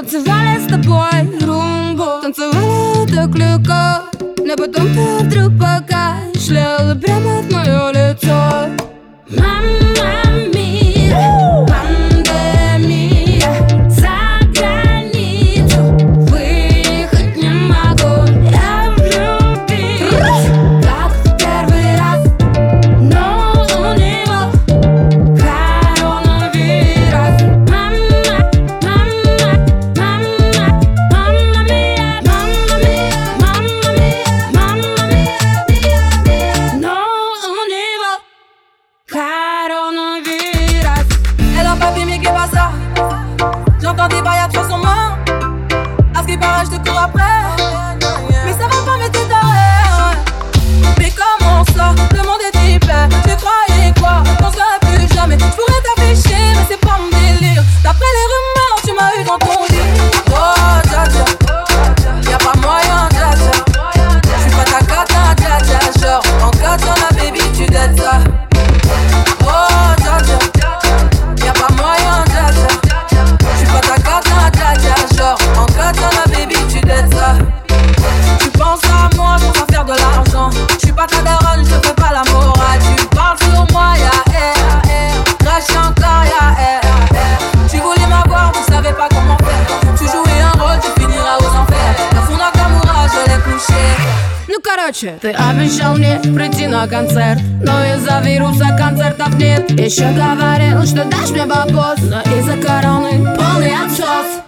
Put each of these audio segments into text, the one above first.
танцевали с тобой румбу. Танцевали так легко Но потом ты вдруг покашляла прямо в мою Короче, ты обещал мне прийти на концерт Но из-за вируса концертов нет. Еще говорил, что дашь мне бабос Но из-за короны полный отсос.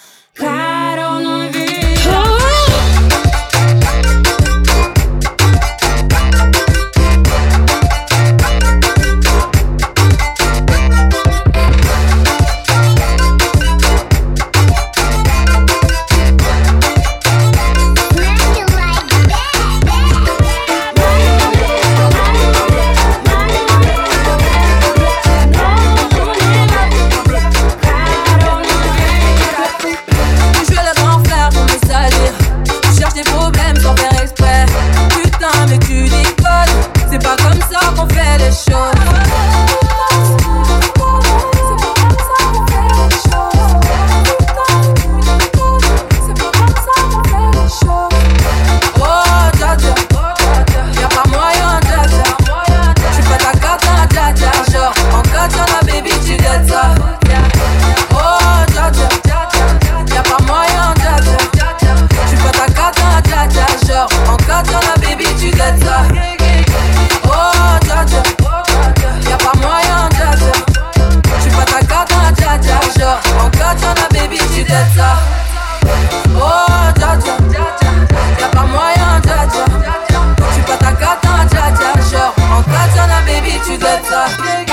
you better.